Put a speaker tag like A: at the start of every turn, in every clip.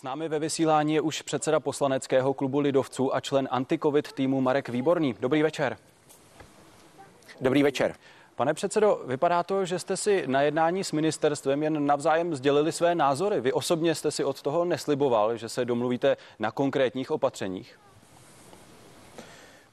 A: S námi ve vysílání je už předseda poslaneckého klubu Lidovců a člen antikovid týmu Marek Výborný. Dobrý večer.
B: Dobrý večer.
A: Pane předsedo, vypadá to, že jste si na jednání s ministerstvem jen navzájem sdělili své názory. Vy osobně jste si od toho nesliboval, že se domluvíte na konkrétních opatřeních.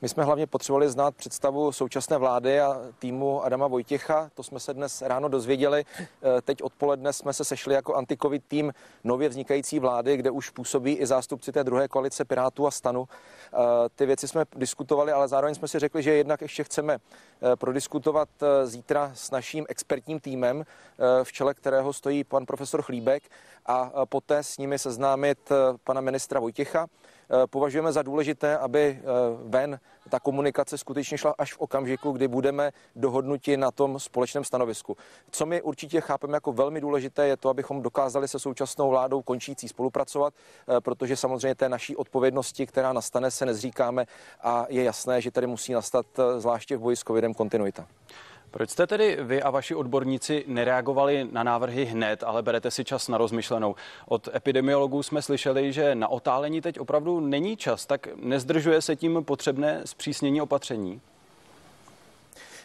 B: My jsme hlavně potřebovali znát představu současné vlády a týmu Adama Vojtěcha. To jsme se dnes ráno dozvěděli. Eh, teď odpoledne jsme se sešli jako antikovid tým nově vznikající vlády, kde už působí i zástupci té druhé koalice Pirátů a Stanu. Eh, ty věci jsme diskutovali, ale zároveň jsme si řekli, že jednak ještě chceme eh, prodiskutovat zítra s naším expertním týmem, v čele kterého stojí pan profesor Chlíbek a poté s nimi seznámit pana ministra Vojtěcha. Eh, považujeme za důležité, aby eh, ven ta komunikace skutečně šla až v okamžiku, kdy budeme dohodnuti na tom společném stanovisku. Co my určitě chápeme jako velmi důležité, je to, abychom dokázali se současnou vládou končící spolupracovat, eh, protože samozřejmě té naší odpovědnosti, která nastane, se nezříkáme a je jasné, že tady musí nastat zvláště v boji s covidem kontinuita.
A: Proč jste tedy vy a vaši odborníci nereagovali na návrhy hned, ale berete si čas na rozmyšlenou? Od epidemiologů jsme slyšeli, že na otálení teď opravdu není čas, tak nezdržuje se tím potřebné zpřísnění opatření?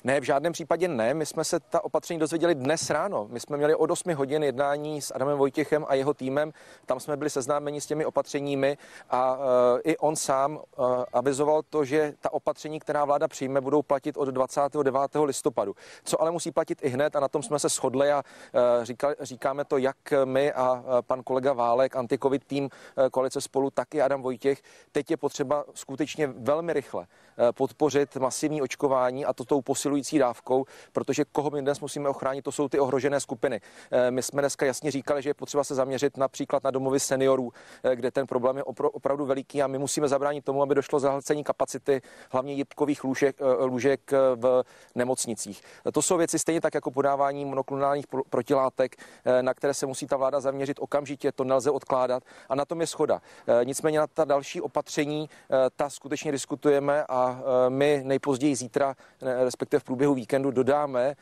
B: Ne, v žádném případě ne. My jsme se ta opatření dozvěděli dnes ráno. My jsme měli od 8 hodin jednání s Adamem Vojtěchem a jeho týmem. Tam jsme byli seznámeni s těmi opatřeními a uh, i on sám uh, avizoval to, že ta opatření, která vláda přijme, budou platit od 29. listopadu. Co ale musí platit i hned a na tom jsme se shodli a uh, říkali, říkáme to jak my a pan kolega Válek, antikovid tým koalice spolu, tak i Adam Vojtěch. Teď je potřeba skutečně velmi rychle podpořit masivní očkování a to tou posilou posilující dávkou, protože koho my dnes musíme ochránit, to jsou ty ohrožené skupiny. Eh, my jsme dneska jasně říkali, že je potřeba se zaměřit například na domovy seniorů, eh, kde ten problém je opravdu veliký a my musíme zabránit tomu, aby došlo zahlcení kapacity hlavně jibkových lůžek, eh, lůžek v nemocnicích. To jsou věci stejně tak jako podávání monoklonálních protilátek, na které se musí ta vláda zaměřit okamžitě, to nelze odkládat a na tom je schoda. Nicméně na ta další opatření, ta skutečně diskutujeme a my nejpozději zítra, respektive v průběhu víkendu dodáme eh,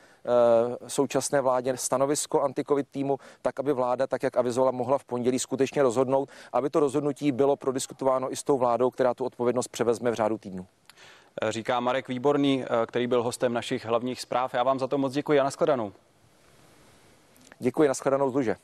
B: současné vládě stanovisko antikovid týmu, tak aby vláda, tak jak avizovala, mohla v pondělí skutečně rozhodnout, aby to rozhodnutí bylo prodiskutováno i s tou vládou, která tu odpovědnost převezme v řádu týdnu.
A: Eh, říká Marek Výborný, eh, který byl hostem našich hlavních zpráv. Já vám za to moc děkuji a nashledanou.
B: Děkuji, nashledanou z Luže.